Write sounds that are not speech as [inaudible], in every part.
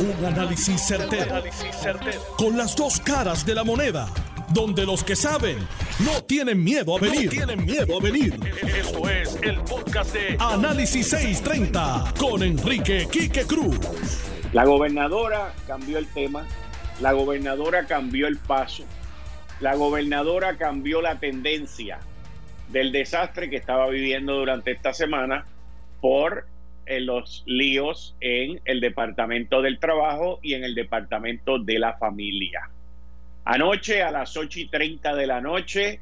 Un análisis certero, Con las dos caras de la moneda. Donde los que saben no tienen miedo a venir. tienen miedo a venir. Esto es el podcast de Análisis 630 con Enrique Quique Cruz. La gobernadora cambió el tema. La gobernadora cambió el paso. La gobernadora cambió la tendencia del desastre que estaba viviendo durante esta semana por en los líos en el Departamento del Trabajo y en el Departamento de la Familia. Anoche a las 8 y 30 de la noche,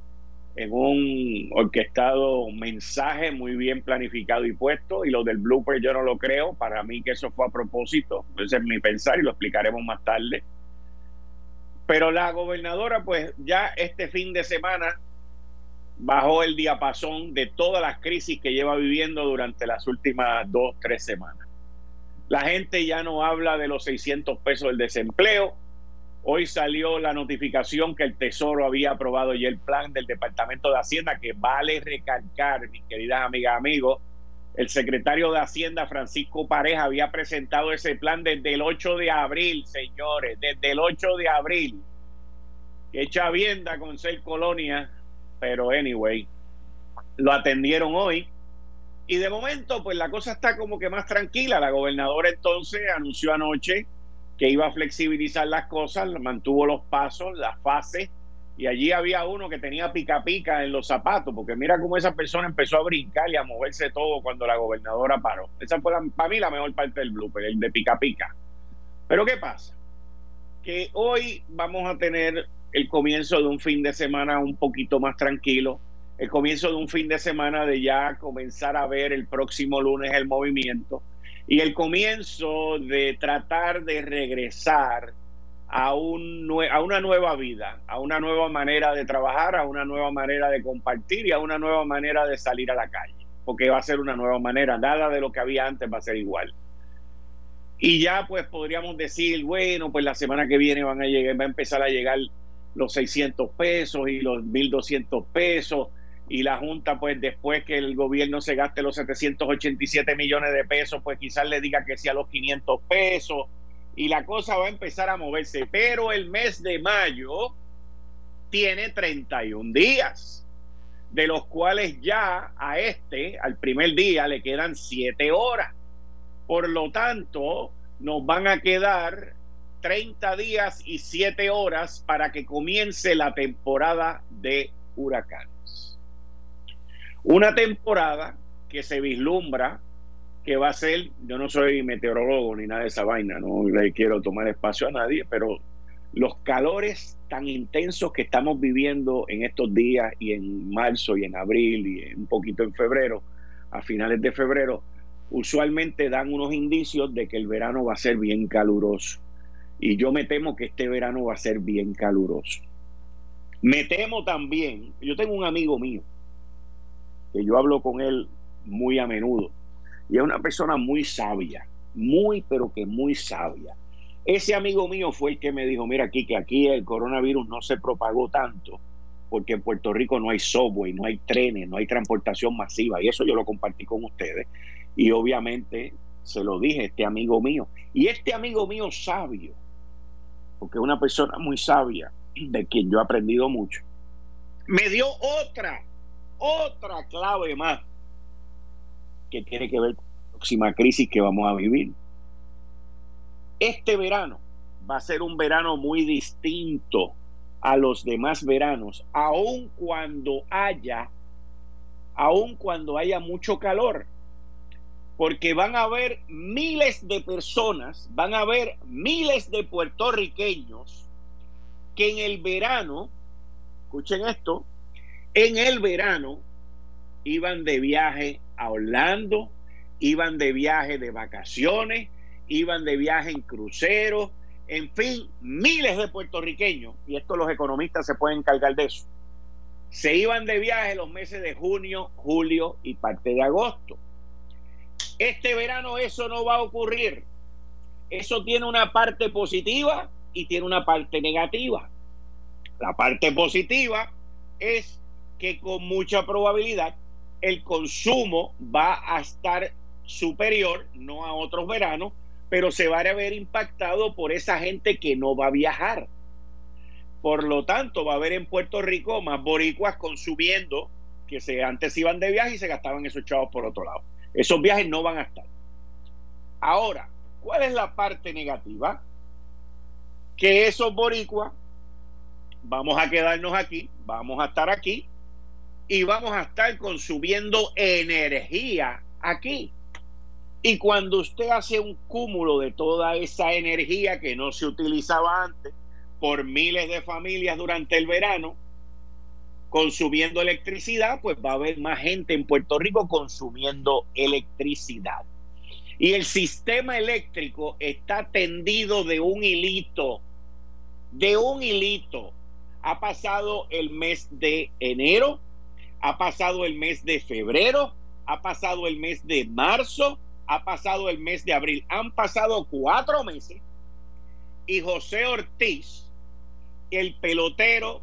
en un orquestado mensaje muy bien planificado y puesto, y lo del blooper yo no lo creo, para mí que eso fue a propósito, ese es mi pensar y lo explicaremos más tarde. Pero la gobernadora, pues ya este fin de semana bajó el diapasón de todas las crisis que lleva viviendo durante las últimas dos, tres semanas. La gente ya no habla de los 600 pesos del desempleo. Hoy salió la notificación que el Tesoro había aprobado ya el plan del Departamento de Hacienda, que vale recalcar, mis queridas amigas, amigos, el secretario de Hacienda, Francisco Pareja, había presentado ese plan desde el 8 de abril, señores, desde el 8 de abril. Que vienda con seis colonias pero anyway, lo atendieron hoy. Y de momento, pues la cosa está como que más tranquila. La gobernadora entonces anunció anoche que iba a flexibilizar las cosas, mantuvo los pasos, las fases, y allí había uno que tenía pica pica en los zapatos, porque mira cómo esa persona empezó a brincar y a moverse todo cuando la gobernadora paró. Esa fue para mí la mejor parte del blooper, el de pica pica. Pero ¿qué pasa? Que hoy vamos a tener el comienzo de un fin de semana un poquito más tranquilo, el comienzo de un fin de semana de ya comenzar a ver el próximo lunes el movimiento y el comienzo de tratar de regresar a, un, a una nueva vida, a una nueva manera de trabajar, a una nueva manera de compartir y a una nueva manera de salir a la calle, porque va a ser una nueva manera, nada de lo que había antes va a ser igual. Y ya pues podríamos decir, bueno, pues la semana que viene van a llegar, va a empezar a llegar los 600 pesos y los 1.200 pesos y la Junta, pues después que el gobierno se gaste los 787 millones de pesos, pues quizás le diga que sea los 500 pesos y la cosa va a empezar a moverse. Pero el mes de mayo tiene 31 días, de los cuales ya a este, al primer día, le quedan 7 horas. Por lo tanto, nos van a quedar 30 días y 7 horas para que comience la temporada de huracanes. Una temporada que se vislumbra que va a ser, yo no soy meteorólogo ni nada de esa vaina, no le quiero tomar espacio a nadie, pero los calores tan intensos que estamos viviendo en estos días y en marzo y en abril y un poquito en febrero, a finales de febrero, usualmente dan unos indicios de que el verano va a ser bien caluroso. Y yo me temo que este verano va a ser bien caluroso. Me temo también, yo tengo un amigo mío, que yo hablo con él muy a menudo, y es una persona muy sabia, muy, pero que muy sabia. Ese amigo mío fue el que me dijo, mira aquí, que aquí el coronavirus no se propagó tanto, porque en Puerto Rico no hay subway, no hay trenes, no hay transportación masiva, y eso yo lo compartí con ustedes. Y obviamente se lo dije a este amigo mío. Y este amigo mío sabio, porque es una persona muy sabia, de quien yo he aprendido mucho, me dio otra, otra clave más que tiene que ver con la próxima crisis que vamos a vivir. Este verano va a ser un verano muy distinto a los demás veranos, aun cuando haya, aun cuando haya mucho calor porque van a haber miles de personas, van a haber miles de puertorriqueños que en el verano, escuchen esto, en el verano iban de viaje a Orlando, iban de viaje de vacaciones, iban de viaje en cruceros, en fin, miles de puertorriqueños, y esto los economistas se pueden encargar de eso, se iban de viaje los meses de junio, julio y parte de agosto. Este verano eso no va a ocurrir. Eso tiene una parte positiva y tiene una parte negativa. La parte positiva es que con mucha probabilidad el consumo va a estar superior, no a otros veranos, pero se va a ver impactado por esa gente que no va a viajar. Por lo tanto, va a haber en Puerto Rico más boricuas consumiendo que se, antes iban de viaje y se gastaban esos chavos por otro lado. Esos viajes no van a estar. Ahora, ¿cuál es la parte negativa? Que esos boricuas vamos a quedarnos aquí, vamos a estar aquí y vamos a estar consumiendo energía aquí. Y cuando usted hace un cúmulo de toda esa energía que no se utilizaba antes por miles de familias durante el verano, consumiendo electricidad, pues va a haber más gente en Puerto Rico consumiendo electricidad. Y el sistema eléctrico está tendido de un hilito, de un hilito. Ha pasado el mes de enero, ha pasado el mes de febrero, ha pasado el mes de marzo, ha pasado el mes de abril. Han pasado cuatro meses y José Ortiz, el pelotero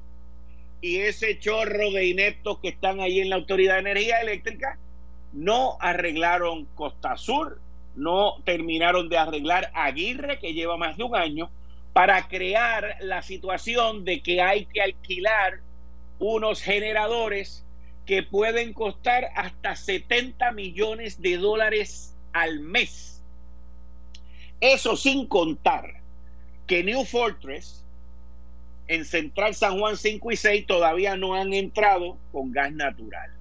y ese chorro de ineptos que están ahí en la Autoridad de Energía Eléctrica, no arreglaron Costa Sur, no terminaron de arreglar Aguirre, que lleva más de un año, para crear la situación de que hay que alquilar unos generadores que pueden costar hasta 70 millones de dólares al mes. Eso sin contar que New Fortress en Central San Juan 5 y 6 todavía no han entrado con gas natural.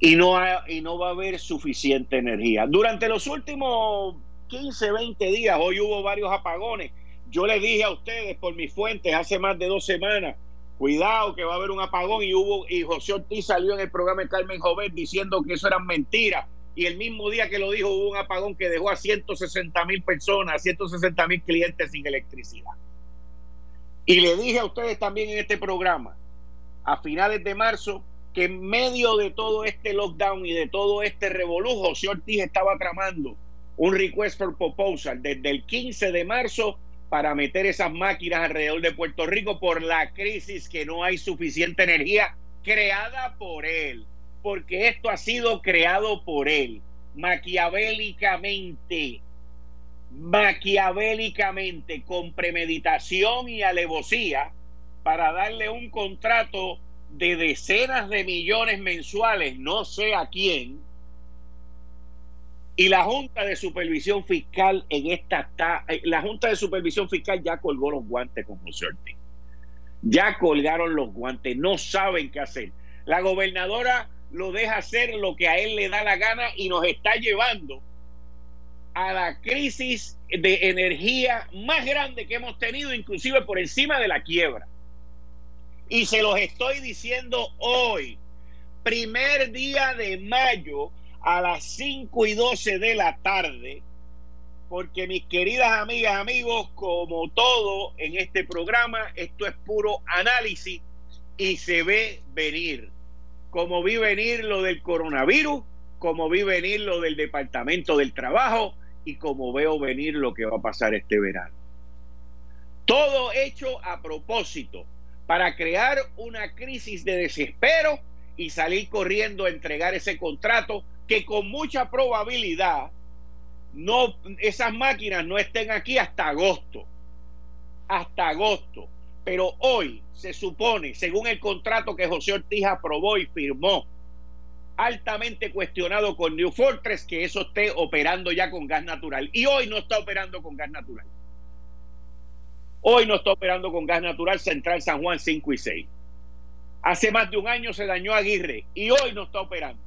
Y no, y no va a haber suficiente energía. Durante los últimos 15, 20 días, hoy hubo varios apagones. Yo les dije a ustedes por mis fuentes hace más de dos semanas cuidado que va a haber un apagón y hubo y José Ortiz salió en el programa de Carmen Jovet diciendo que eso eran mentiras y el mismo día que lo dijo hubo un apagón que dejó a 160 mil personas, a 160 mil clientes sin electricidad. Y le dije a ustedes también en este programa, a finales de marzo, que en medio de todo este lockdown y de todo este revolujo, José estaba tramando un request for proposal desde el 15 de marzo para meter esas máquinas alrededor de Puerto Rico por la crisis que no hay suficiente energía creada por él, porque esto ha sido creado por él, maquiavélicamente, maquiavélicamente, con premeditación y alevosía, para darle un contrato de decenas de millones mensuales, no sé a quién, y la Junta de Supervisión Fiscal en esta eh, la Junta de Supervisión Fiscal ya colgó los guantes con José. Ya colgaron los guantes, no saben qué hacer. La gobernadora lo deja hacer lo que a él le da la gana y nos está llevando a la crisis de energía más grande que hemos tenido, inclusive por encima de la quiebra. Y se los estoy diciendo hoy, primer día de mayo, a las 5 y 12 de la tarde, porque mis queridas amigas, amigos, como todo en este programa, esto es puro análisis y se ve venir. Como vi venir lo del coronavirus, como vi venir lo del Departamento del Trabajo y como veo venir lo que va a pasar este verano. Todo hecho a propósito para crear una crisis de desespero y salir corriendo a entregar ese contrato que con mucha probabilidad no esas máquinas no estén aquí hasta agosto. Hasta agosto. Pero hoy se supone, según el contrato que José Ortiz aprobó y firmó, altamente cuestionado con New Fortress, que eso esté operando ya con gas natural. Y hoy no está operando con gas natural. Hoy no está operando con gas natural Central San Juan 5 y 6. Hace más de un año se dañó Aguirre y hoy no está operando.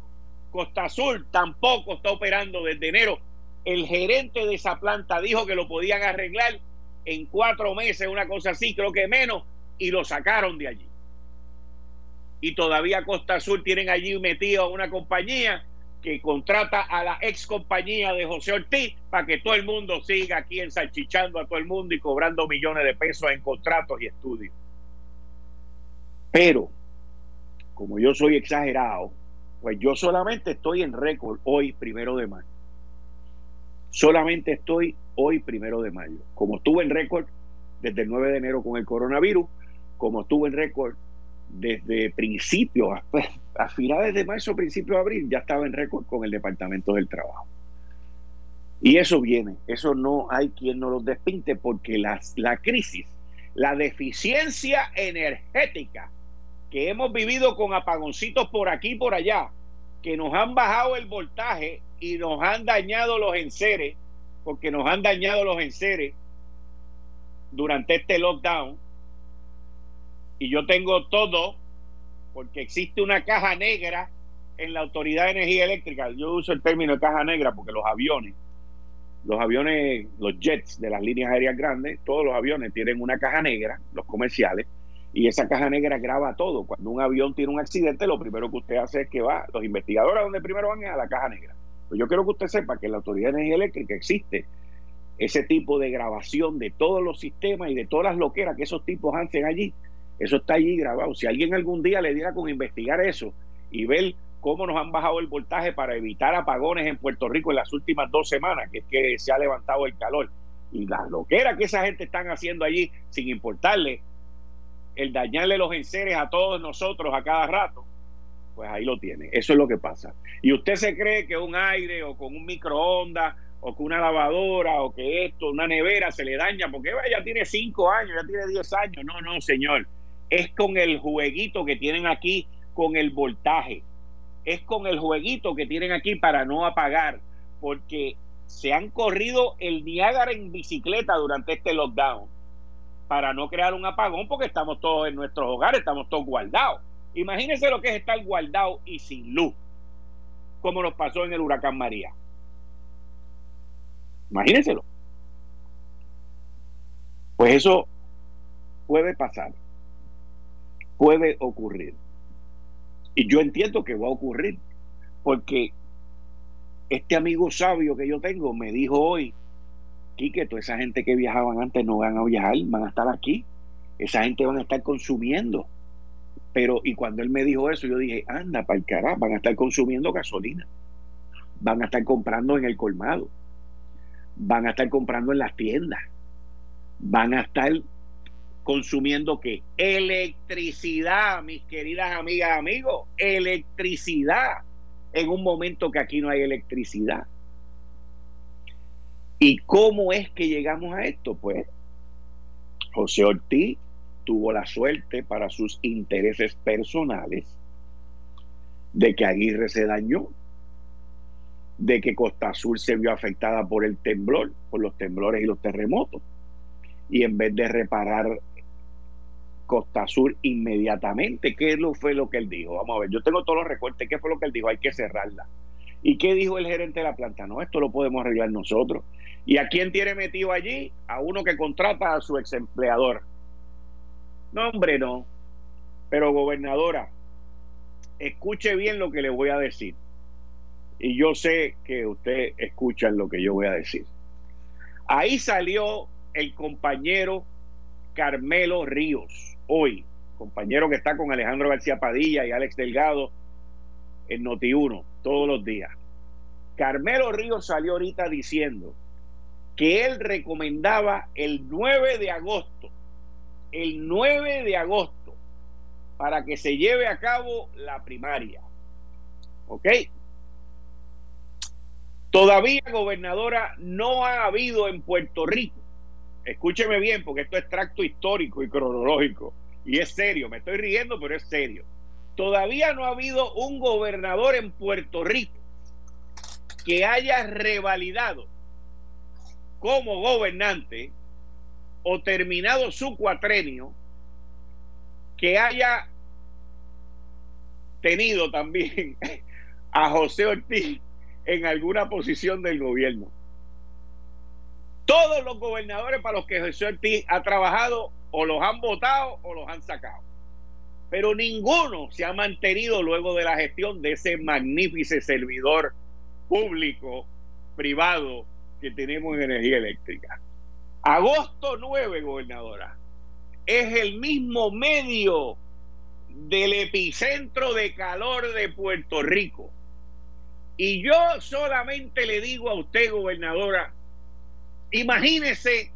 Costa Azul tampoco está operando desde enero. El gerente de esa planta dijo que lo podían arreglar en cuatro meses, una cosa así, creo que menos, y lo sacaron de allí. Y todavía Costa Azul tienen allí metido a una compañía que contrata a la ex compañía de José Ortiz para que todo el mundo siga aquí ensalchichando a todo el mundo y cobrando millones de pesos en contratos y estudios. Pero, como yo soy exagerado, pues yo solamente estoy en récord hoy, primero de mayo. Solamente estoy hoy, primero de mayo. Como estuve en récord desde el 9 de enero con el coronavirus, como estuve en récord desde principios, a, finales de marzo, principio de abril, ya estaba en récord con el Departamento del Trabajo. Y eso viene, eso no hay quien nos lo despinte porque la crisis, la deficiencia energética que hemos vivido con apagoncitos por aquí y por allá, que nos han bajado el voltaje y nos han dañado los enseres, porque nos han dañado los enseres durante este lockdown. Y yo tengo todo, porque existe una caja negra en la Autoridad de Energía Eléctrica. Yo uso el término de caja negra porque los aviones, los aviones, los jets de las líneas aéreas grandes, todos los aviones tienen una caja negra, los comerciales, y esa caja negra graba todo. Cuando un avión tiene un accidente, lo primero que usted hace es que va, los investigadores donde primero van es a la caja negra. Pues yo quiero que usted sepa que en la Autoridad de Energía Eléctrica existe ese tipo de grabación de todos los sistemas y de todas las loqueras que esos tipos hacen allí. Eso está allí grabado. Si alguien algún día le diera con investigar eso y ver cómo nos han bajado el voltaje para evitar apagones en Puerto Rico en las últimas dos semanas, que es que se ha levantado el calor, y las loqueras que esa gente están haciendo allí, sin importarle el dañarle los enseres a todos nosotros a cada rato, pues ahí lo tiene. Eso es lo que pasa. Y usted se cree que un aire o con un microondas o que una lavadora o que esto, una nevera se le daña porque ya tiene cinco años, ya tiene diez años. No, no, señor. Es con el jueguito que tienen aquí con el voltaje. Es con el jueguito que tienen aquí para no apagar. Porque se han corrido el Niágara en bicicleta durante este lockdown para no crear un apagón porque estamos todos en nuestros hogares, estamos todos guardados. Imagínense lo que es estar guardado y sin luz, como nos pasó en el huracán María. Imagínenselo. Pues eso puede pasar, puede ocurrir. Y yo entiendo que va a ocurrir, porque este amigo sabio que yo tengo me dijo hoy que toda esa gente que viajaban antes no van a viajar, van a estar aquí. Esa gente van a estar consumiendo. Pero, y cuando él me dijo eso, yo dije, anda, para el carajo, van a estar consumiendo gasolina. Van a estar comprando en el colmado. Van a estar comprando en las tiendas. Van a estar consumiendo qué? Electricidad, mis queridas amigas, amigos. Electricidad. En un momento que aquí no hay electricidad. ¿Y cómo es que llegamos a esto? Pues José Ortiz tuvo la suerte para sus intereses personales de que Aguirre se dañó, de que Costa Azul se vio afectada por el temblor, por los temblores y los terremotos. Y en vez de reparar Costa Azul inmediatamente, ¿qué fue lo que él dijo? Vamos a ver, yo tengo todos los recortes, ¿qué fue lo que él dijo? Hay que cerrarla. ¿Y qué dijo el gerente de la planta? No, esto lo podemos arreglar nosotros. ¿Y a quién tiene metido allí? A uno que contrata a su ex empleador. No, hombre, no. Pero gobernadora, escuche bien lo que le voy a decir. Y yo sé que usted escucha lo que yo voy a decir. Ahí salió el compañero Carmelo Ríos, hoy, compañero que está con Alejandro García Padilla y Alex Delgado en Noti1 todos los días. Carmelo Ríos salió ahorita diciendo que él recomendaba el 9 de agosto, el 9 de agosto, para que se lleve a cabo la primaria. ¿Ok? Todavía, gobernadora, no ha habido en Puerto Rico, escúcheme bien, porque esto es tracto histórico y cronológico, y es serio, me estoy riendo, pero es serio. Todavía no ha habido un gobernador en Puerto Rico que haya revalidado como gobernante o terminado su cuatrenio que haya tenido también [laughs] a José Ortiz en alguna posición del gobierno. Todos los gobernadores para los que José Ortiz ha trabajado o los han votado o los han sacado. Pero ninguno se ha mantenido luego de la gestión de ese magnífico servidor público, privado, que tenemos en energía eléctrica. Agosto 9, gobernadora, es el mismo medio del epicentro de calor de Puerto Rico. Y yo solamente le digo a usted, gobernadora, imagínese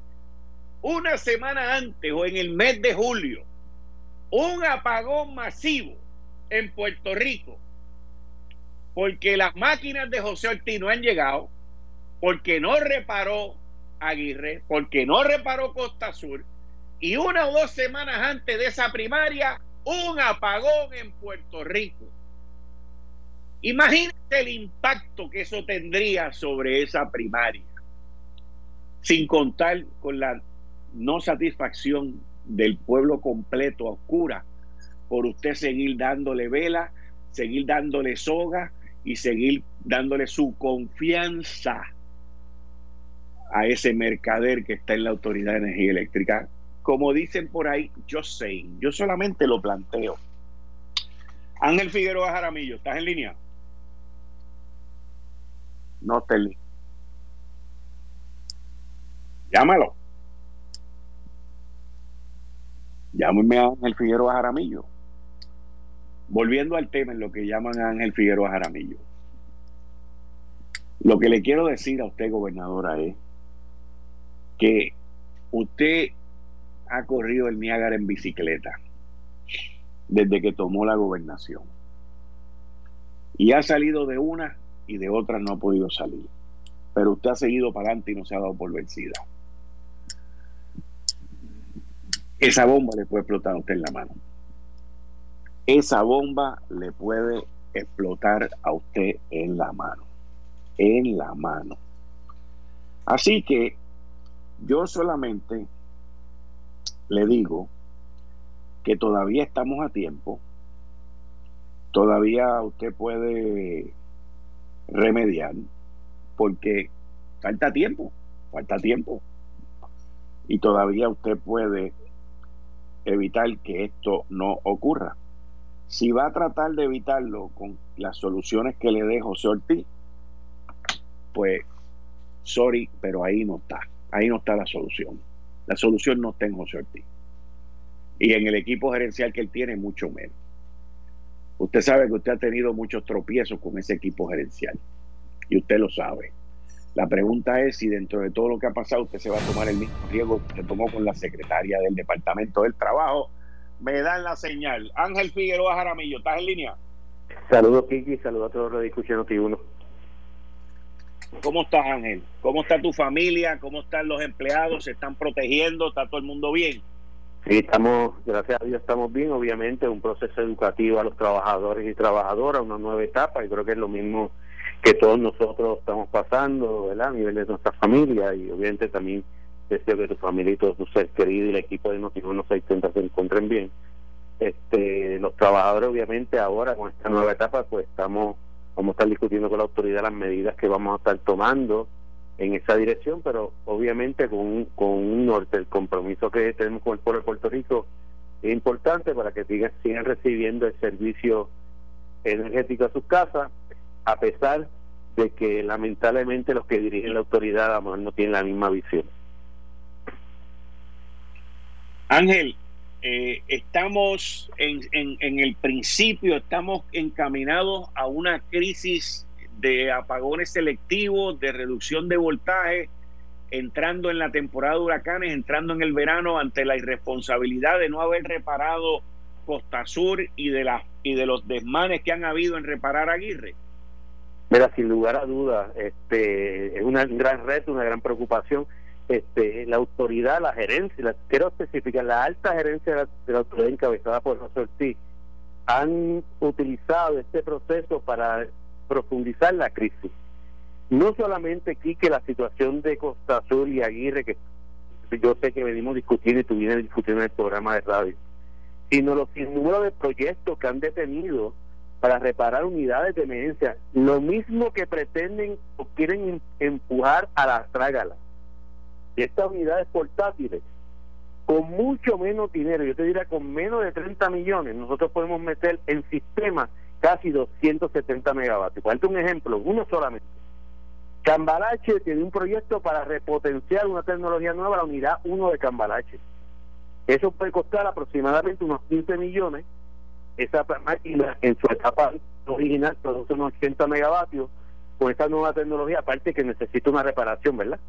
una semana antes o en el mes de julio, un apagón masivo en Puerto Rico, porque las máquinas de José Ortiz no han llegado, porque no reparó Aguirre, porque no reparó Costa Sur, y una o dos semanas antes de esa primaria, un apagón en Puerto Rico. Imagínate el impacto que eso tendría sobre esa primaria, sin contar con la no satisfacción del pueblo completo a oscura por usted seguir dándole vela, seguir dándole soga y seguir dándole su confianza a ese mercader que está en la Autoridad de Energía Eléctrica. Como dicen por ahí, yo sé, yo solamente lo planteo. Ángel Figueroa Jaramillo, ¿estás en línea? No te Llámalo. Llámame a Ángel Figueroa Jaramillo. Volviendo al tema en lo que llaman a Ángel Figueroa Jaramillo. Lo que le quiero decir a usted, gobernadora, es que usted ha corrido el Niágara en bicicleta desde que tomó la gobernación. Y ha salido de una y de otra no ha podido salir. Pero usted ha seguido para adelante y no se ha dado por vencida. Esa bomba le puede explotar a usted en la mano. Esa bomba le puede explotar a usted en la mano. En la mano. Así que yo solamente le digo que todavía estamos a tiempo. Todavía usted puede remediar porque falta tiempo, falta tiempo. Y todavía usted puede evitar que esto no ocurra. Si va a tratar de evitarlo con las soluciones que le dé José Ortiz, pues, sorry, pero ahí no está. Ahí no está la solución. La solución no está en José Ortiz. Y en el equipo gerencial que él tiene, mucho menos. Usted sabe que usted ha tenido muchos tropiezos con ese equipo gerencial. Y usted lo sabe. La pregunta es si dentro de todo lo que ha pasado usted se va a tomar el mismo riesgo que tomó con la secretaria del Departamento del Trabajo. Me dan la señal. Ángel Figueroa Jaramillo, ¿estás en línea? Saludos, Kiki. Saludos a todos los discusiones uno. ¿Cómo estás, Ángel? ¿Cómo está tu familia? ¿Cómo están los empleados? ¿Se están protegiendo? ¿Está todo el mundo bien? Sí, estamos, gracias a Dios estamos bien. Obviamente, un proceso educativo a los trabajadores y trabajadoras, una nueva etapa, y creo que es lo mismo que todos nosotros estamos pasando. A nivel de nuestra familia y obviamente también deseo que tu familia y todos tus seres queridos y el equipo de Notiuno 630 se encuentren bien. Este, los trabajadores obviamente ahora con esta nueva etapa pues estamos vamos a estar discutiendo con la autoridad las medidas que vamos a estar tomando en esa dirección, pero obviamente con un, con un norte, el compromiso que tenemos con el pueblo de Puerto Rico es importante para que sigan, sigan recibiendo el servicio energético a sus casas, a pesar de que lamentablemente los que dirigen la autoridad no tienen la misma visión. Ángel, eh, estamos en, en, el principio, estamos encaminados a una crisis de apagones selectivos, de reducción de voltaje, entrando en la temporada de huracanes, entrando en el verano ante la irresponsabilidad de no haber reparado Costa Sur y de, la, y de los desmanes que han habido en reparar Aguirre. Mira, sin lugar a dudas, este, es un gran reto, una gran preocupación. Este, la autoridad, la gerencia, quiero especificar, la alta gerencia de la, autoridad encabezada por José Ortiz, han utilizado este proceso para profundizar la crisis. No solamente aquí que la situación de Costa Azul y Aguirre, que yo sé que venimos discutiendo y tuvimos discutiendo en el programa de radio, sino los número de proyectos que han detenido para reparar unidades de emergencia, lo mismo que pretenden o quieren em-, empujar a las trágalas. Estas unidades portátiles, con mucho menos dinero, yo te diría con menos de 30 millones, nosotros podemos meter en sistema casi 270 megavatios. Cuento un ejemplo, uno solamente. Cambalache tiene un proyecto para repotenciar una tecnología nueva, la unidad 1 de Cambalache. Eso puede costar aproximadamente unos 15 millones esa máquina en su etapa original produce unos 80 megavatios con esta nueva tecnología, aparte que necesita una reparación, ¿verdad?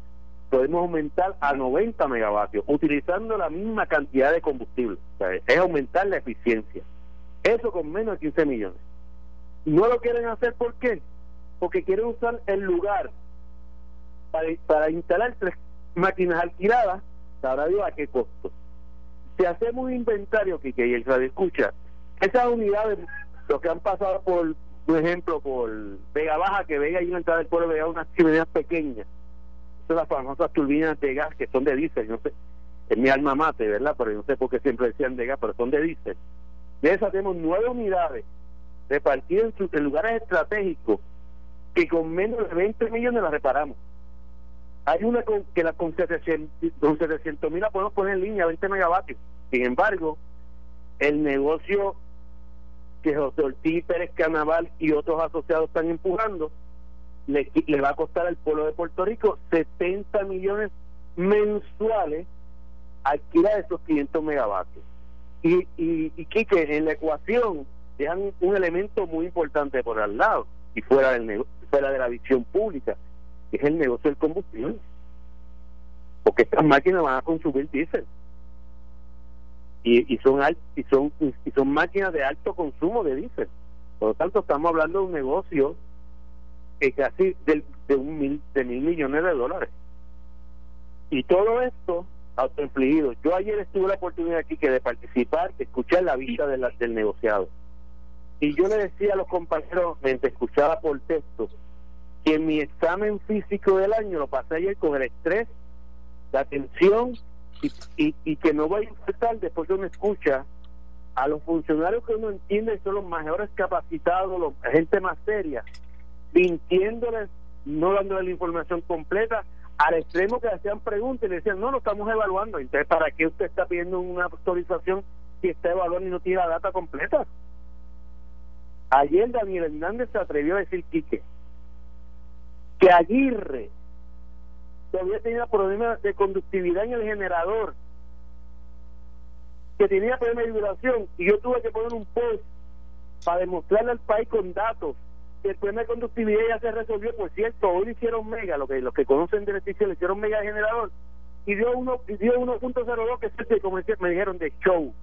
Podemos aumentar a 90 megavatios utilizando la misma cantidad de combustible. es aumentar la eficiencia. Eso con menos de 15 millones. No lo quieren hacer, ¿por qué? Porque quieren usar el lugar para, instalar tres máquinas alquiladas, sabrá Dios a qué costo. Si hacemos un inventario, que y el radio escucha, esas unidades, los que han pasado por, por ejemplo, por Vega Baja, que Vega y una entrada del pueblo Vega unas chimeneas pequeñas, son las famosas turbinas de gas que son de diésel, no sé, es mi alma mate, ¿verdad? Pero no sé por qué siempre decían de gas, pero son de diésel. De esas tenemos nueve unidades repartidas en, lugares estratégicos que con menos de 20 millones las reparamos. Hay una con, que la con 700 mil la podemos poner en línea, 20 megavatios. Sin embargo, el negocio que José Ortiz Pérez Canaval y otros asociados están empujando le, va a costar al pueblo de Puerto Rico 70 millones mensuales alquilar esos 500 megavatios. Y, y, y Quique, en la ecuación dejan un elemento muy importante por al lado y fuera del fuera de la visión pública, que es el negocio del combustible. Porque estas máquinas van a consumir diésel. Y, y son y son y son máquinas de alto consumo de diésel. Por lo tanto, estamos hablando de un negocio que casi de, de un mil de mil millones de dólares. Y todo esto autoinfligido. Yo ayer estuve la oportunidad aquí que de participar, de escuchar la vista de del negociado. Y yo le decía a los compañeros, mientras escuchaba por texto, que mi examen físico del año lo pasé ayer con el estrés, la tensión y, y, que no voy a enfrentar después de uno escucha a los funcionarios que uno entiende son los mejores capacitados, los, gente más seria, mintiéndoles, no dándoles la información completa, al extremo que hacían preguntas y le decían, no, lo estamos evaluando. Entonces, ¿para qué usted está pidiendo una autorización si está evaluando y no tiene la data completa? Ayer Daniel Hernández se atrevió a decir, Quique, que Aguirre todavía tenía problemas de conductividad en el generador, que tenía problemas de vibración, y yo tuve que poner un post para demostrarle al país con datos el problema de conductividad ya se resolvió, por cierto, hoy le hicieron mega, lo que los que conocen de electricidad le hicieron mega generador, y dio uno dio 1.02 que es como me dijeron de show.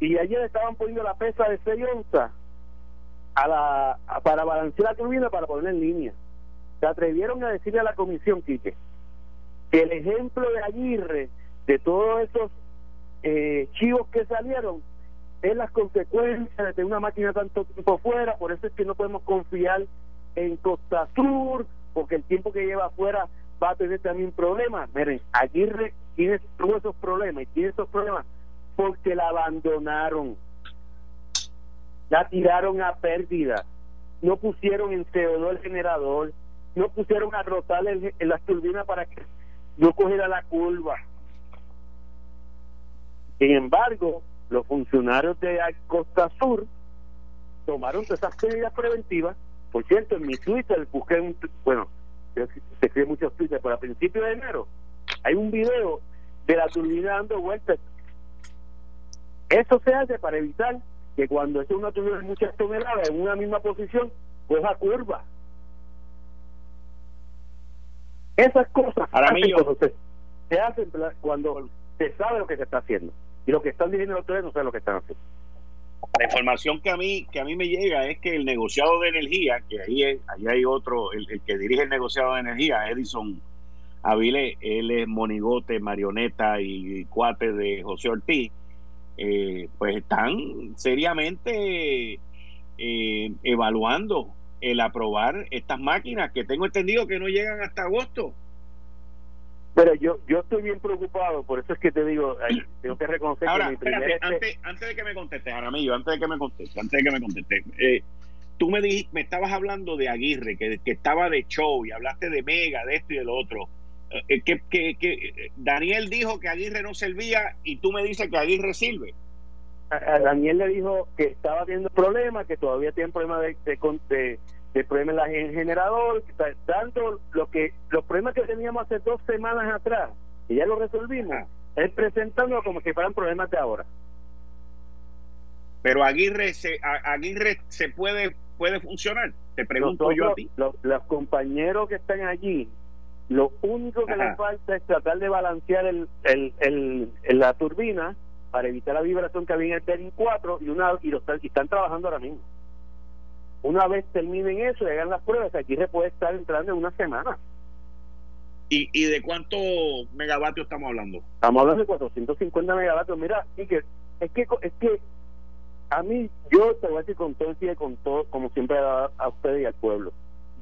Y ayer estaban poniendo la pesa de 6 onzas a la, para balancear la turbina para poner en línea. Se atrevieron a decirle a la comisión, Quique, que el ejemplo de Aguirre, de todos esos eh, chivos que salieron, es las consecuencias de tener una máquina tanto tiempo fuera, por eso es que no podemos confiar en Costa Sur, porque el tiempo que lleva afuera va a tener también problemas. Miren, Aguirre tiene todos esos problemas y tiene esos problemas porque la abandonaron, la tiraron a pérdida, no pusieron en CO2 el generador, no pusieron a rotar el, las turbinas para que no cogiera la curva. Sin embargo, los funcionarios de Costa Sur tomaron todas esas medidas preventivas. Por cierto, en mi Twitter busqué un. Bueno, se escribe muchos Twitter, pero a principios de enero hay un video de la turbina dando vueltas. Eso se hace para evitar que cuando es una turbina de muchas toneladas en una misma posición, coja curva. Esas cosas se hacen cuando se sabe lo que se está haciendo y lo que están diciendo los tres no saben lo que están haciendo. La información que a mí que a mí me llega es que el negociado de energía, que ahí, es, ahí hay otro, el, que dirige el negociado de energía, Edison Avile, él es monigote, marioneta y, cuate de José Ortiz, eh, pues están seriamente eh, evaluando el aprobar estas máquinas que tengo entendido que no llegan hasta agosto. Pero yo yo estoy bien preocupado, por eso es que te digo, [clears throat] tengo que reconocer que mi primer este antes, antes de que me contestes, Aramillo, antes de que me contestes, antes de que me contestes, eh, tú me dijiste, me estabas hablando de Aguirre, que, que, estaba de show, y hablaste de Mega, de esto y de lo otro. Eh, que, que, que, Daniel dijo que Aguirre no servía y tú me dices que Aguirre sirve. A, Daniel le dijo que estaba teniendo problemas, que todavía tiene problemas de, de, de de problemas en el generador, tanto lo que los problemas que teníamos hace dos semanas atrás, y ya lo resolvimos, es presentándolo como si fueran problemas de ahora. Pero Aguirre se, Aguirre se puede puede funcionar, te pregunto yo a ti. Los, compañeros que están allí, lo único que les falta es tratar de balancear el, el, el, la turbina para evitar la vibración que había en el Bearing 4 y, una, y, lo y están trabajando ahora mismo. Una vez terminen eso y hagan las pruebas, aquí se puede estar entrando en una semana. ¿Y, ¿Y de cuántos megavatios estamos hablando? Estamos hablando de 450 megavatios. Mira, es que es que, es que a mí, yo te voy a decir con todo y con todo, como siempre a, a ustedes y al pueblo.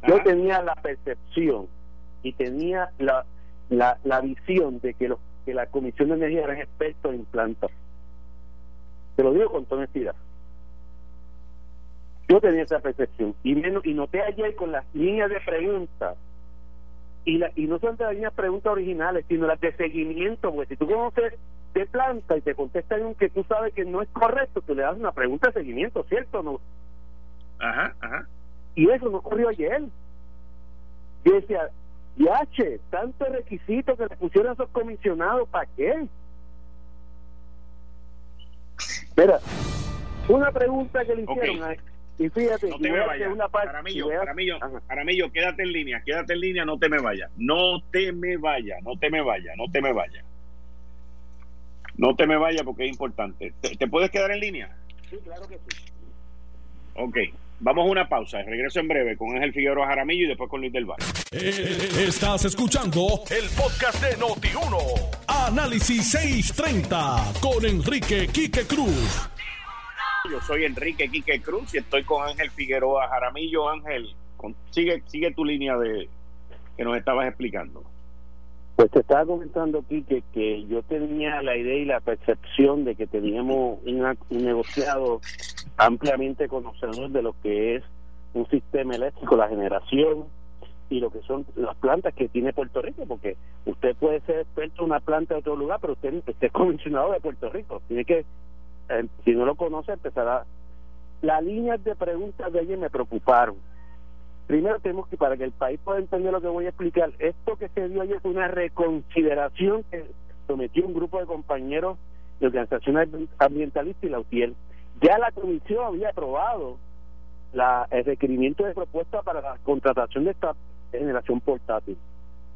Yo tenía la percepción y tenía la, la, la visión de que, los, que la Comisión de Energía era experto en plantas. Te lo digo con toda honestidad. Yo tenía esa percepción y, menos, y noté ayer con las líneas de preguntas y, la, y no son las líneas de preguntas originales, sino las de seguimiento, porque si tú conoces de planta y te contestan que tú sabes que no es correcto, tú le das una pregunta de seguimiento, ¿cierto o no? Ajá, ajá. Y eso no ocurrió ayer. Yo decía, Yache, tanto requisito que le pusieron a esos comisionados, ¿para qué? Mira, una pregunta que le hicieron y fíjate, no te me vayas. Una parte, Aramillo, quédate en línea, quédate en línea, no te me vayas. No te me vayas, no te me vayas, no te me vayas. No te me vayas porque es importante. ¿Te, puedes quedar en línea? Sí, claro que sí. Ok, vamos a una pausa. Regreso en breve con Ángel Figueroa Jaramillo y después con Luis del Val. Eh, estás escuchando el podcast de Noti1. Análisis 630 con Enrique Quique Cruz. Yo soy Enrique Quique Cruz y estoy con Ángel Figueroa Jaramillo. Ángel, sigue, sigue tu línea de que nos estabas explicando. Pues te estaba comentando, Quique, que yo tenía la idea y la percepción de que teníamos un negociado ampliamente conocedor de lo que es un sistema eléctrico, la generación y lo que son las plantas que tiene Puerto Rico, porque usted puede ser experto en una planta de otro lugar, pero usted, usted es comisionado de Puerto Rico. Tiene que, eh, si no lo conoce, empezará. Las líneas de preguntas de ayer me preocuparon primero tenemos que, para que el país pueda entender lo que voy a explicar, esto que se dio ayer fue una reconsideración que sometió un grupo de compañeros de organizaciones ambientalistas y la UTIEL. Ya la comisión había aprobado la, el requerimiento de propuesta para la contratación de esta generación portátil.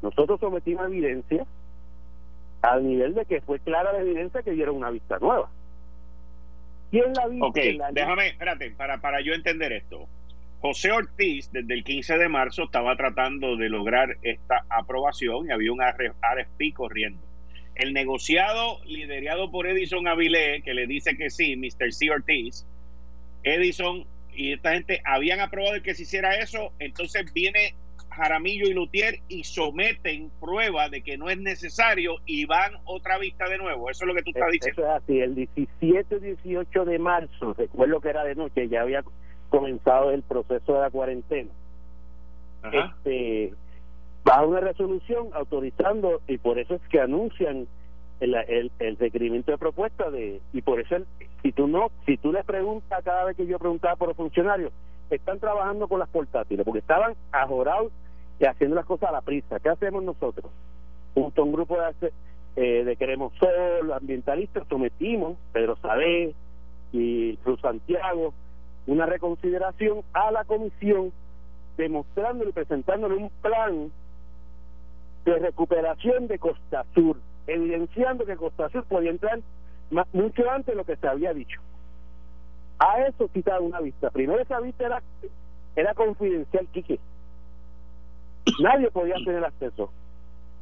Nosotros sometimos evidencia al nivel de que fue clara la evidencia que dieron una vista nueva. ¿Quién la vio? Ok, déjame, espérate, para, para yo entender esto. José Ortiz, desde el 15 de marzo, estaba tratando de lograr esta aprobación y había un RFP corriendo. El negociado liderado por Edison Avilé, que le dice que sí, Mr. C. Ortiz, Edison y esta gente habían aprobado que se hiciera eso, entonces viene Jaramillo y Lutier y someten prueba de que no es necesario y van otra vista de nuevo. Eso es lo que tú estás diciendo. Eso es así. El 17 18 de marzo, recuerdo que era de noche, ya había comenzado el proceso de la cuarentena. Este, bajo una resolución autorizando, y por eso es que anuncian el, requerimiento de propuesta de y por eso si tú no si tú le preguntas cada vez que yo preguntaba por los funcionarios están trabajando con las portátiles porque estaban ajorados y haciendo las cosas a la prisa ¿qué hacemos nosotros? junto a un grupo de, eh, de Queremos Sol ambientalistas sometimos Pedro Sabé y Cruz Santiago una reconsideración a la comisión demostrándole y presentándole un plan de recuperación de Costa Sur, evidenciando que Costa Sur podía entrar mucho antes de lo que se había dicho. A eso quitaba una vista. Primero esa vista era, era confidencial, Quique. Nadie podía tener acceso.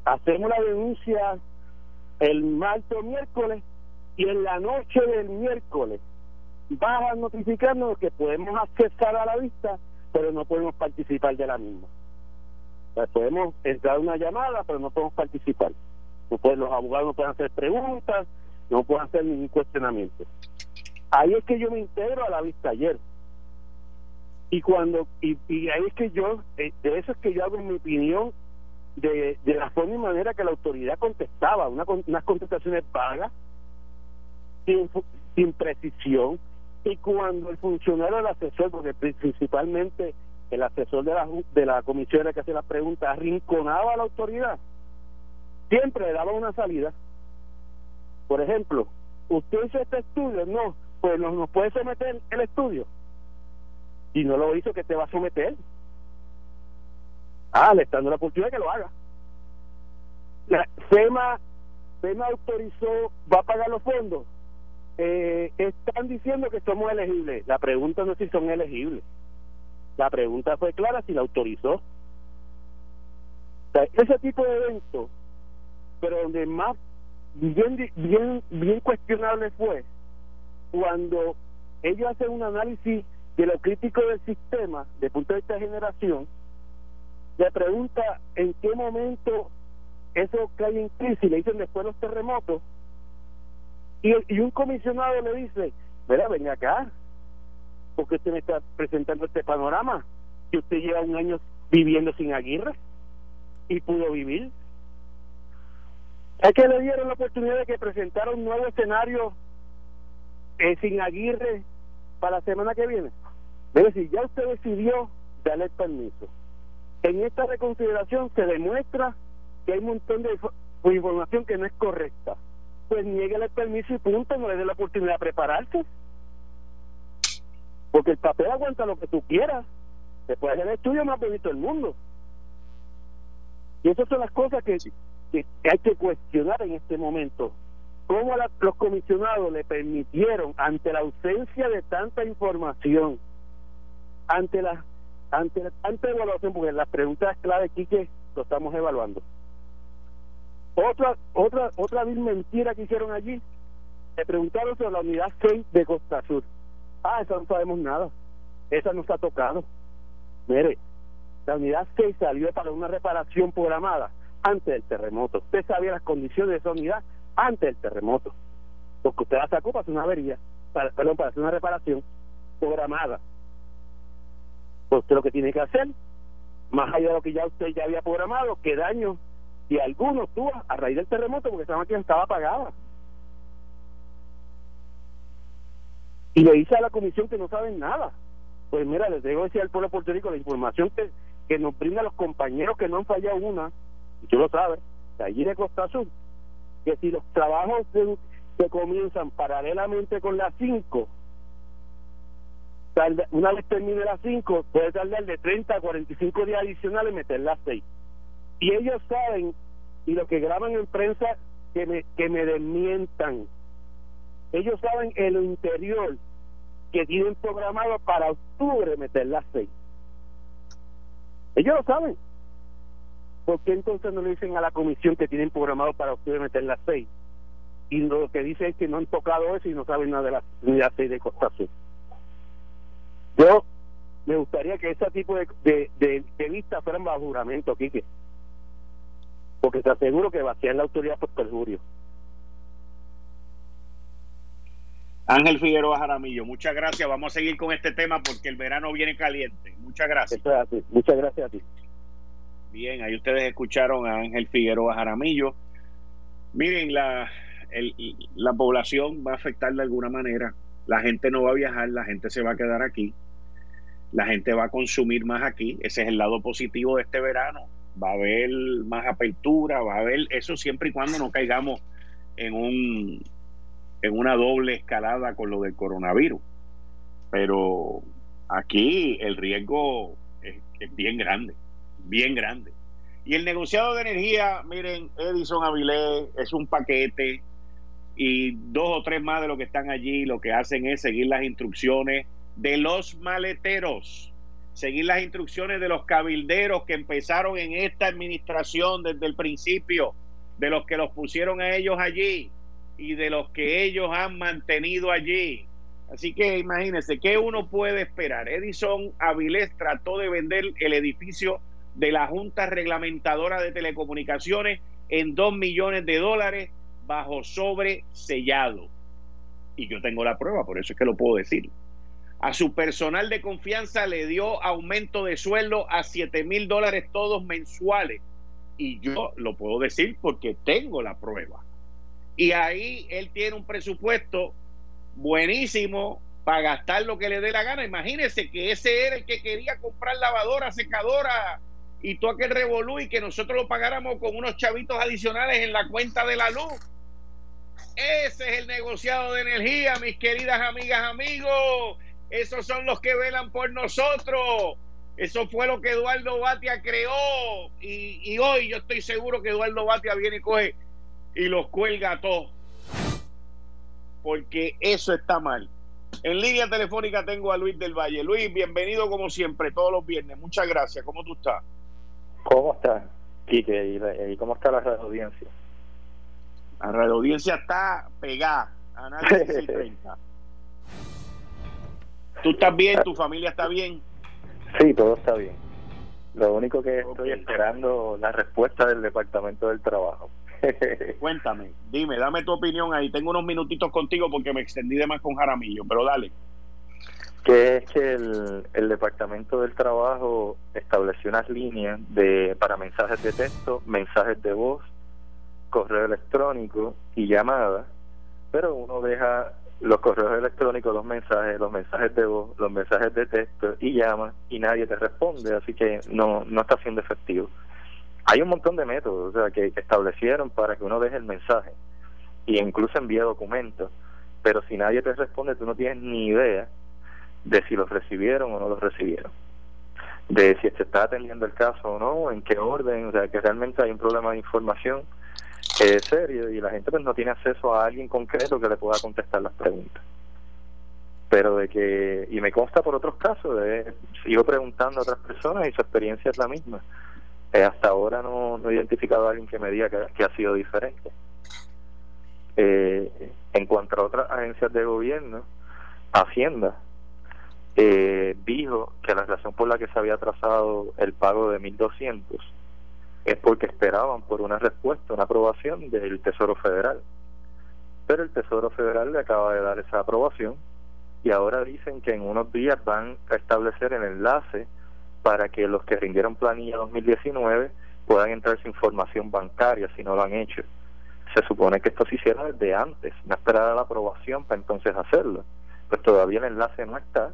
Hacemos la denuncia el martes miércoles y en la noche del miércoles bajan notificarnos que podemos accesar a la vista, pero no podemos participar de la misma. Podemos entrar una llamada, pero no podemos participar. No pueden, los abogados no pueden hacer preguntas, no pueden hacer ningún cuestionamiento. Ahí es que yo me integro a la vista ayer. Y cuando y, ahí es que yo, eh, de eso es que yo hago mi opinión de, de la forma y manera que la autoridad contestaba, una, unas contestaciones vagas, sin, sin precisión, y cuando el funcionario del asesor, porque principalmente el asesor de la, de la comisión que hace las preguntas, arrinconaba a la autoridad, siempre le daba una salida. Por ejemplo, usted hizo este estudio, no, pues nos, puede someter el estudio. Y no lo hizo, que te va a someter. Ah, le está dando la oportunidad que lo haga. La FEMA, FEMA autorizó, va a pagar los fondos eh, están diciendo que somos elegibles. La pregunta no es si son elegibles. La pregunta fue clara si la autorizó. ese tipo de eventos, pero donde más bien, bien, bien cuestionable fue cuando ellos hacen un análisis de lo crítico del sistema, de punto de vista de generación, le pregunta en qué momento eso cae en crisis, le dicen después los terremotos, y, y un comisionado le dice, mira, ven acá, porque usted me está presentando este panorama, que usted lleva un año viviendo sin Aguirre y pudo vivir. Es que le dieron la oportunidad de que presentara un nuevo escenario eh, sin Aguirre para la semana que viene. Es decir, ya usted decidió darle el permiso. En esta reconsideración se demuestra que hay un montón de información que no es correcta. Pues niegue el permiso y punto, no le dé la oportunidad de prepararse. Porque el papel aguanta lo que tú quieras. Después del estudio más bonito del mundo. Y esas son las cosas que, que hay que cuestionar en este momento. ¿Cómo los comisionados le permitieron, ante la ausencia de tanta información, ante la ante tanta evaluación, porque las preguntas clave aquí que lo estamos evaluando. Otra otra otra mentira que hicieron allí, le preguntaron sobre la unidad 6 de Costa Sur. Ah, eso no sabemos nada. Esa no ha tocado. Mire, la unidad 6 salió para una reparación programada antes del terremoto. Usted sabía las condiciones de esa unidad antes del terremoto. Porque usted la sacó para hacer una avería, para, perdón, para hacer una reparación programada. Pues usted lo que tiene que hacer, más allá de lo que ya usted ya había programado, que daño y algunos tuvo a raíz del terremoto porque esa máquina estaba apagada. Y le dice a la comisión que no saben nada. Pues mira, les debo decir al pueblo de la información que, que nos brinda los compañeros que no han fallado una, y tú lo sabes, de allí de Costa Sur, que si los trabajos se, comienzan paralelamente con las 5, una vez termine las 5, puede tardar de 30 a 45 días adicionales meter las 6. Y ellos saben, y lo que graban en prensa, que me, que me desmientan. Ellos saben en lo interior que tienen programado para octubre meter las 6. Ellos lo saben. ¿por qué entonces no le dicen a la comisión que tienen programado para ustedes meter las seis? Y lo que dice es que no han tocado eso y no saben nada de las seis de Costa Sur. Yo me gustaría que ese tipo de, de, de, fueran bajo juramento, Quique. Porque te aseguro que vacían la autoridad por perjurio. Ángel Figueroa Jaramillo, muchas gracias. Vamos a seguir con este tema porque el verano viene caliente. Muchas gracias. Muchas gracias a ti. Bien, ahí ustedes escucharon a Ángel Figueroa Jaramillo. Miren, la, la población va a afectar de alguna manera. La gente no va a viajar, la gente se va a quedar aquí. La gente va a consumir más aquí. Ese es el lado positivo de este verano. Va a haber más apertura, va a haber eso siempre y cuando no caigamos en un en una doble escalada con lo del coronavirus. Pero aquí el riesgo es bien grande bien grande. Y el negociado de energía, miren, Edison Avilés es un paquete y dos o tres más de los que están allí lo que hacen es seguir las instrucciones de los maleteros, seguir las instrucciones de los cabilderos que empezaron en esta administración desde el principio, de los que los pusieron a ellos allí y de los que ellos han mantenido allí. Así que imagínense, ¿qué uno puede esperar? Edison Avilés trató de vender el edificio de la Junta Reglamentadora de Telecomunicaciones en 2 millones de dólares bajo sobre sellado. Y yo tengo la prueba, por eso es que lo puedo decir. A su personal de confianza le dio aumento de sueldo a 7 mil dólares todos mensuales. Y yo lo puedo decir porque tengo la prueba. Y ahí él tiene un presupuesto buenísimo para gastar lo que le dé la gana. Imagínese que ese era el que quería comprar lavadora, secadora, y tú aquel revolú y que nosotros lo pagáramos con unos chavitos adicionales en la cuenta de la luz. Ese es el negociado de energía, mis queridas amigas, amigos. Esos son los que velan por nosotros. Eso fue lo que Eduardo Batia creó. Y, y hoy yo estoy seguro que Eduardo Batia viene y coge y los cuelga a todos. Porque eso está mal. En línea telefónica tengo a Luis del Valle. Luis, bienvenido como siempre, todos los viernes. Muchas gracias. ¿Cómo tú estás? ¿Cómo estás? Quique, ¿y, cómo está la radio audiencia? La radio audiencia está pegada. Análisis [laughs] 30. ¿Tú estás bien? ¿Tu familia está bien? Sí, todo está bien. Lo único que estoy esperando la respuesta del Departamento del Trabajo. [laughs] Cuéntame, dime, dame tu opinión ahí. Tengo unos minutitos contigo porque me extendí de más con Jaramillo, pero dale. Que es que el, el Departamento del Trabajo estableció unas líneas de para mensajes de texto, mensajes de voz, correo electrónico y llamadas, pero uno deja los correos electrónicos, los mensajes, los mensajes de voz, los mensajes de texto y llama y nadie te responde, así que no, no está siendo efectivo. Hay un montón de métodos o sea, que, establecieron para que uno deje el mensaje y incluso envíe documentos, pero si nadie te responde, tú no tienes ni idea de si los recibieron o no los recibieron, de si se está atendiendo el caso o no, en qué orden, o sea, que realmente hay un problema de información es serio y la gente pues no tiene acceso a alguien concreto que le pueda contestar las preguntas. Pero de que y me consta por otros casos de, sigo preguntando a otras personas y su experiencia es la misma eh, hasta ahora no, no, he identificado a alguien que me diga que, ha sido diferente eh, en cuanto a otras agencias de gobierno Hacienda eh, dijo que la razón por la que se había trazado el pago de 1.200 es porque esperaban por una respuesta, una aprobación del Tesoro Federal. Pero el Tesoro Federal le acaba de dar esa aprobación y ahora dicen que en unos días van a establecer el enlace para que los que rindieron planilla 2019 puedan entrar su información bancaria si no lo han hecho. Se supone que esto se hiciera desde antes, no esperar la aprobación para entonces hacerlo. Pues todavía el enlace no está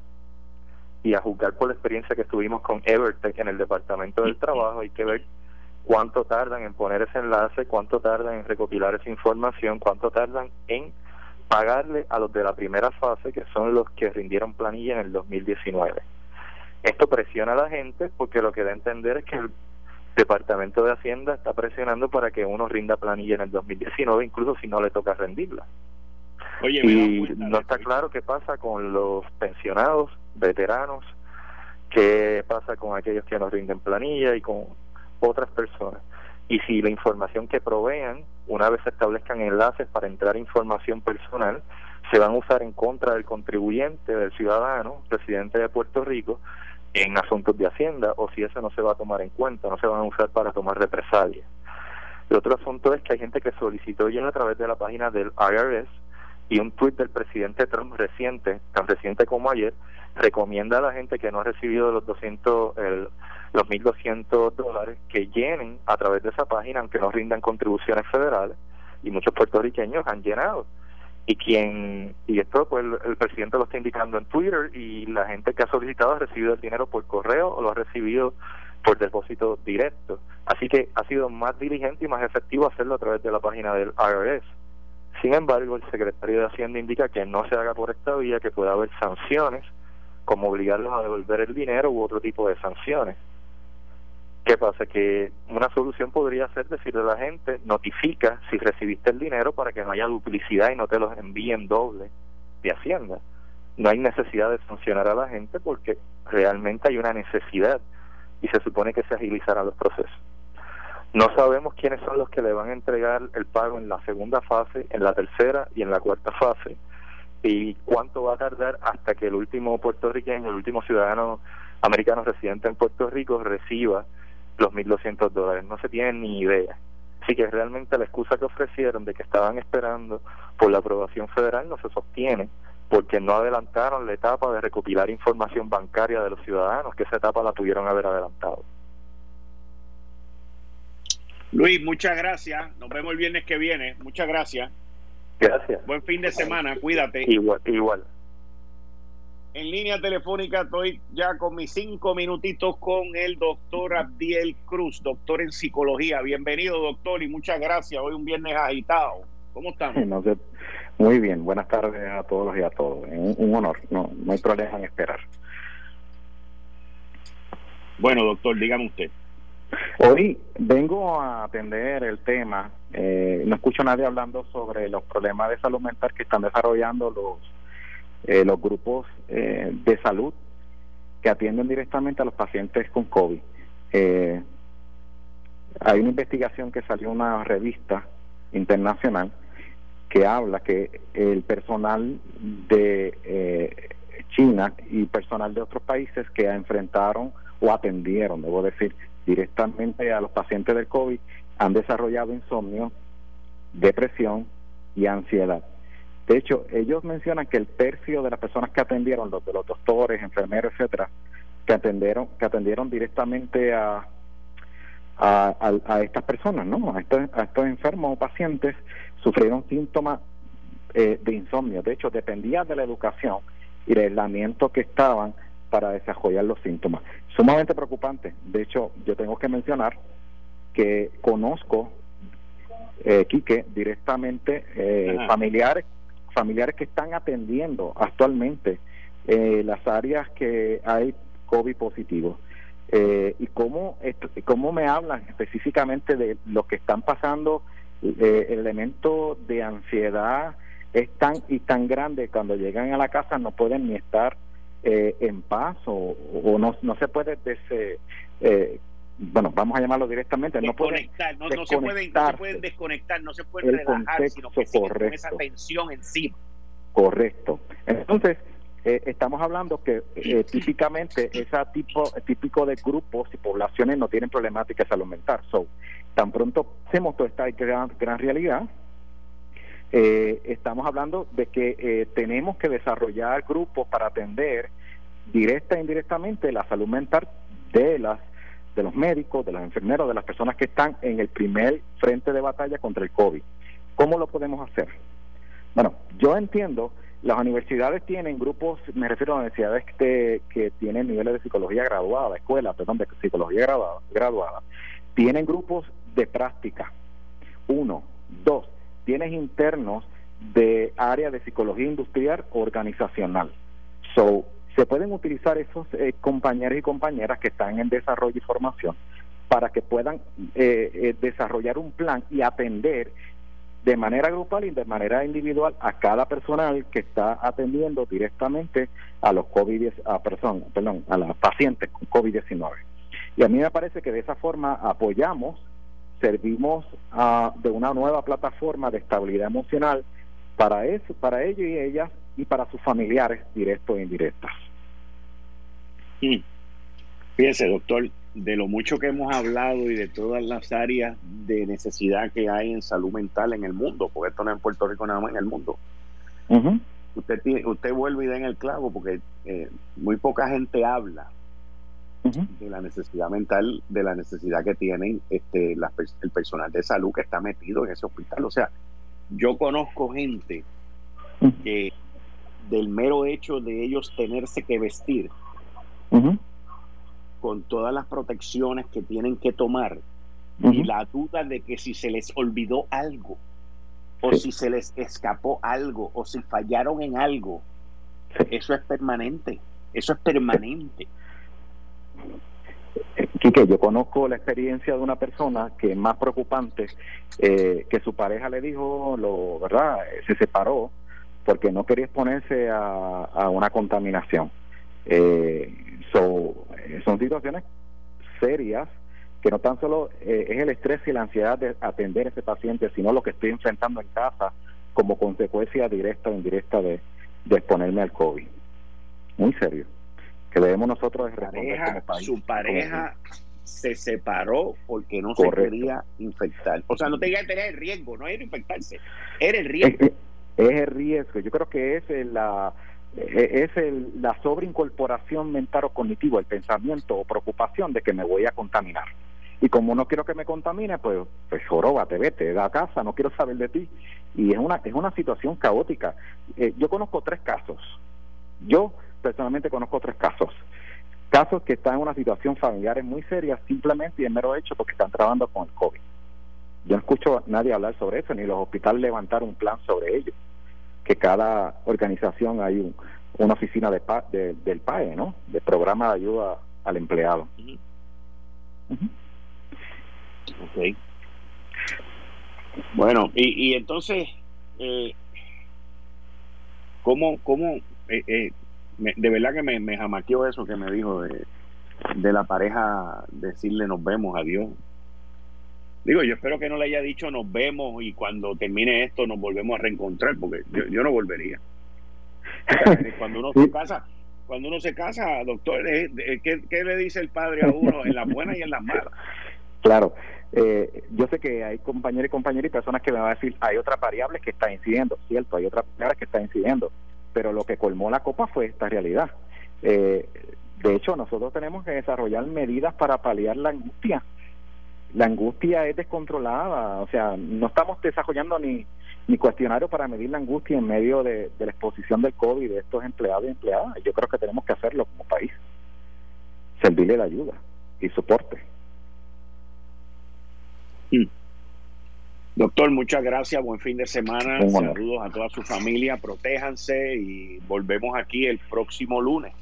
y a juzgar por la experiencia que tuvimos con Evertech en el Departamento del Trabajo hay que ver cuánto tardan en poner ese enlace, cuánto tardan en recopilar esa información, cuánto tardan en pagarle a los de la primera fase, que son los que rindieron planilla en el 2019. Esto presiona a la gente porque lo que da a entender es que el Departamento de Hacienda está presionando para que uno rinda planilla en el 2019, incluso si no le toca rendirla. y no está claro qué pasa con los pensionados, veteranos, qué pasa con aquellos que no rinden planilla y con otras personas. Y si la información que provean, una vez se establezcan enlaces para entrar información personal, se van a usar en contra del contribuyente, del ciudadano, residente de Puerto Rico, en asuntos de Hacienda, o si eso no se va a tomar en cuenta, no se van a usar para tomar represalias. El otro asunto es que hay gente que solicitó ya a través de la página del IRS y un tuit del presidente Trump reciente, tan reciente como ayer, recomienda a la gente que no ha recibido los 200, el, los 1.200 dólares que llenen a través de esa página, aunque no rindan contribuciones federales, y muchos puertorriqueños han llenado. Y quien y esto pues el, presidente lo está indicando en Twitter y la gente que ha solicitado ha recibido el dinero por correo o lo ha recibido por depósito directo. Así que ha sido más diligente y más efectivo hacerlo a través de la página del IRS. Sin embargo, el secretario de Hacienda indica que no se haga por esta vía, que puede haber sanciones, como obligarlos a devolver el dinero u otro tipo de sanciones. ¿Qué pasa? Que una solución podría ser decirle a la gente, notifica si recibiste el dinero para que no haya duplicidad y no te los envíen doble de Hacienda. No hay necesidad de sancionar a la gente porque realmente hay una necesidad y se supone que se agilizarán los procesos. No sabemos quiénes son los que le van a entregar el pago en la segunda fase, en la tercera y en la cuarta fase y cuánto va a tardar hasta que el último puertorriqueño, el último ciudadano americano residente en Puerto Rico reciba los 1.200 dólares. No se tienen ni idea. Así que realmente la excusa que ofrecieron de que estaban esperando por la aprobación federal no se sostiene porque no adelantaron la etapa de recopilar información bancaria de los ciudadanos, que esa etapa la pudieron haber adelantado. Luis, muchas gracias. Nos vemos el viernes que viene. Muchas gracias. Gracias. Buen fin de semana. Cuídate. Igual. igual. En línea telefónica estoy ya con mis cinco minutitos con el doctor Abdiel Cruz, doctor en psicología. Bienvenido, doctor, y muchas gracias. Hoy un viernes agitado. ¿Cómo estamos? muy bien, buenas tardes a todos y a todos. Un, honor, no, no hay problema en esperar. Bueno, doctor, dígame usted. Hoy vengo a atender el tema, eh, no escucho a nadie hablando sobre los problemas de salud mental que están desarrollando los eh, los grupos eh, de salud que atienden directamente a los pacientes con COVID. Eh, hay una investigación que salió en una revista internacional que habla que el personal de eh, China y personal de otros países que enfrentaron o atendieron, debo decir, directamente a los pacientes del COVID han desarrollado insomnio, depresión y ansiedad. De hecho, ellos mencionan que el tercio de las personas que atendieron, los de los doctores, enfermeros, etcétera, que atendieron, que atendieron directamente a, a, estas personas, ¿no? A estos, a estos enfermos o pacientes, sufrieron síntomas eh, de insomnio. De hecho, dependía de la educación y el aislamiento que estaban para desarrollar los síntomas. Sumamente preocupante. De hecho, yo tengo que mencionar que conozco, eh, Quique, directamente eh, familiares, familiares que están atendiendo actualmente eh, las áreas que hay COVID positivo. Eh, y cómo, cómo me hablan específicamente de lo que están pasando, eh, el elemento de ansiedad es tan y tan grande cuando llegan a la casa no pueden ni estar eh, en paz o, no, no se puede eh, bueno, vamos a llamarlo directamente, no, pueden no, no, se pueden, no se pueden desconectar, no se pueden relajar, sino que con esa tensión encima. Correcto. Entonces, eh, estamos hablando que eh, típicamente ese tipo típico de grupos y poblaciones no tienen problemáticas de salud mental. So, tan pronto hacemos toda esta gran, gran realidad, eh, estamos hablando de que tenemos que desarrollar grupos para atender directa e indirectamente la salud mental de las de los médicos, de los enfermeros, de las personas que están en el primer frente de batalla contra el COVID. ¿Cómo lo podemos hacer? Bueno, yo entiendo las universidades tienen grupos, me refiero a universidades que, que tienen niveles de psicología graduada, escuelas, perdón, de psicología graduada, graduada, tienen grupos de práctica. Uno. Dos, tienes internos de área de psicología industrial organizacional. So, se pueden utilizar esos eh, compañeros y compañeras que están en desarrollo y formación para que puedan eh, eh, desarrollar un plan y atender de manera grupal y de manera individual a cada personal que está atendiendo directamente a los COVID, a personas, perdón, a las pacientes con COVID-19. Y a mí me parece que de esa forma apoyamos, servimos uh, de una nueva plataforma de estabilidad emocional para eso, para ellos y ellas y para sus familiares directos e indirectas. Mm. Fíjese, doctor, de lo mucho que hemos hablado y de todas las áreas de necesidad que hay en salud mental en el mundo, porque esto no es en Puerto Rico nada más en el mundo. Usted tiene, usted vuelve y da en el clavo porque eh, muy poca gente habla de la necesidad mental, de la necesidad que tienen este el personal de salud que está metido en ese hospital. O sea, yo conozco gente que del mero hecho de ellos tenerse que vestir, con todas las protecciones que tienen que tomar y la duda de que si se les olvidó algo o si se les escapó algo o si fallaron en algo, eso es permanente, eso es permanente. Quique, yo conozco la experiencia de una persona que es más preocupante, eh, que su pareja le dijo, lo verdad, se separó porque no quería exponerse a, a una contaminación. Eh, So, eh, son situaciones serias que no tan solo eh, es el estrés y la ansiedad de atender a ese paciente, sino lo que estoy enfrentando en casa como consecuencia directa o indirecta de, exponerme al COVID. Muy serio. Que debemos nosotros responder como país. Su pareja se separó porque no se quería infectar. O sea, no tenía que tener el riesgo, no era infectarse, era el riesgo. Es, es el riesgo. Yo creo que es la es el, la sobreincorporación mental o cognitivo, el pensamiento o preocupación de que me voy a contaminar. Y como no quiero que me contamine, pues, pues te vete, da casa, no quiero saber de ti. Y es una, es una situación caótica. Eh, yo conozco tres casos. Yo personalmente conozco tres casos. Casos que están en una situación familiar muy seria simplemente y en mero hecho porque están trabajando con el COVID. Yo no escucho a nadie hablar sobre eso, ni los hospitales levantar un plan sobre ello que cada organización hay una oficina de, del PAE, ¿no? De programa de ayuda al empleado. Ok. Bueno, y, y entonces, eh, ¿cómo, cómo eh, eh, de verdad que me, me jamaqueó eso que me dijo de, de la pareja decirle nos vemos, adiós. Digo, yo espero que no le haya dicho nos vemos y cuando termine esto nos volvemos a reencontrar, porque yo, no volvería. [laughs] cuando uno se casa, cuando uno se casa, doctor, ¿qué, ¿qué, le dice el padre a uno en las buenas y en las malas? Claro, eh, yo sé que hay compañeros y compañeras y personas que me van a decir, hay otras variables que están incidiendo, cierto, hay otras variables que están incidiendo, pero lo que colmó la copa fue esta realidad. Eh, de hecho, nosotros tenemos que desarrollar medidas para paliar la angustia. La angustia es descontrolada, o sea, no estamos desarrollando ni, ni cuestionario para medir la angustia en medio de, de la exposición del COVID de estos empleados y empleadas. Yo creo que tenemos que hacerlo como país, servirle la ayuda y soporte. Mm. Doctor, muchas gracias, buen fin de semana, saludos a toda su familia, protéjanse y volvemos aquí el próximo lunes.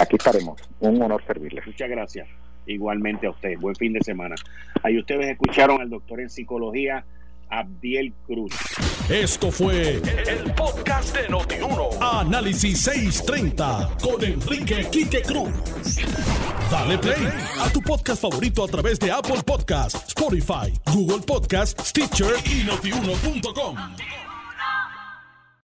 Aquí estaremos, un honor servirle. Muchas gracias, igualmente a usted, buen fin de semana. Ahí ustedes escucharon al doctor en psicología. Abdiel Cruz. Esto fue el, podcast de Notiuno. Análisis 630 con Enrique Quique Cruz. Dale play a tu podcast favorito a través de Apple Podcasts, Spotify, Google Podcasts, Stitcher y notiuno.com.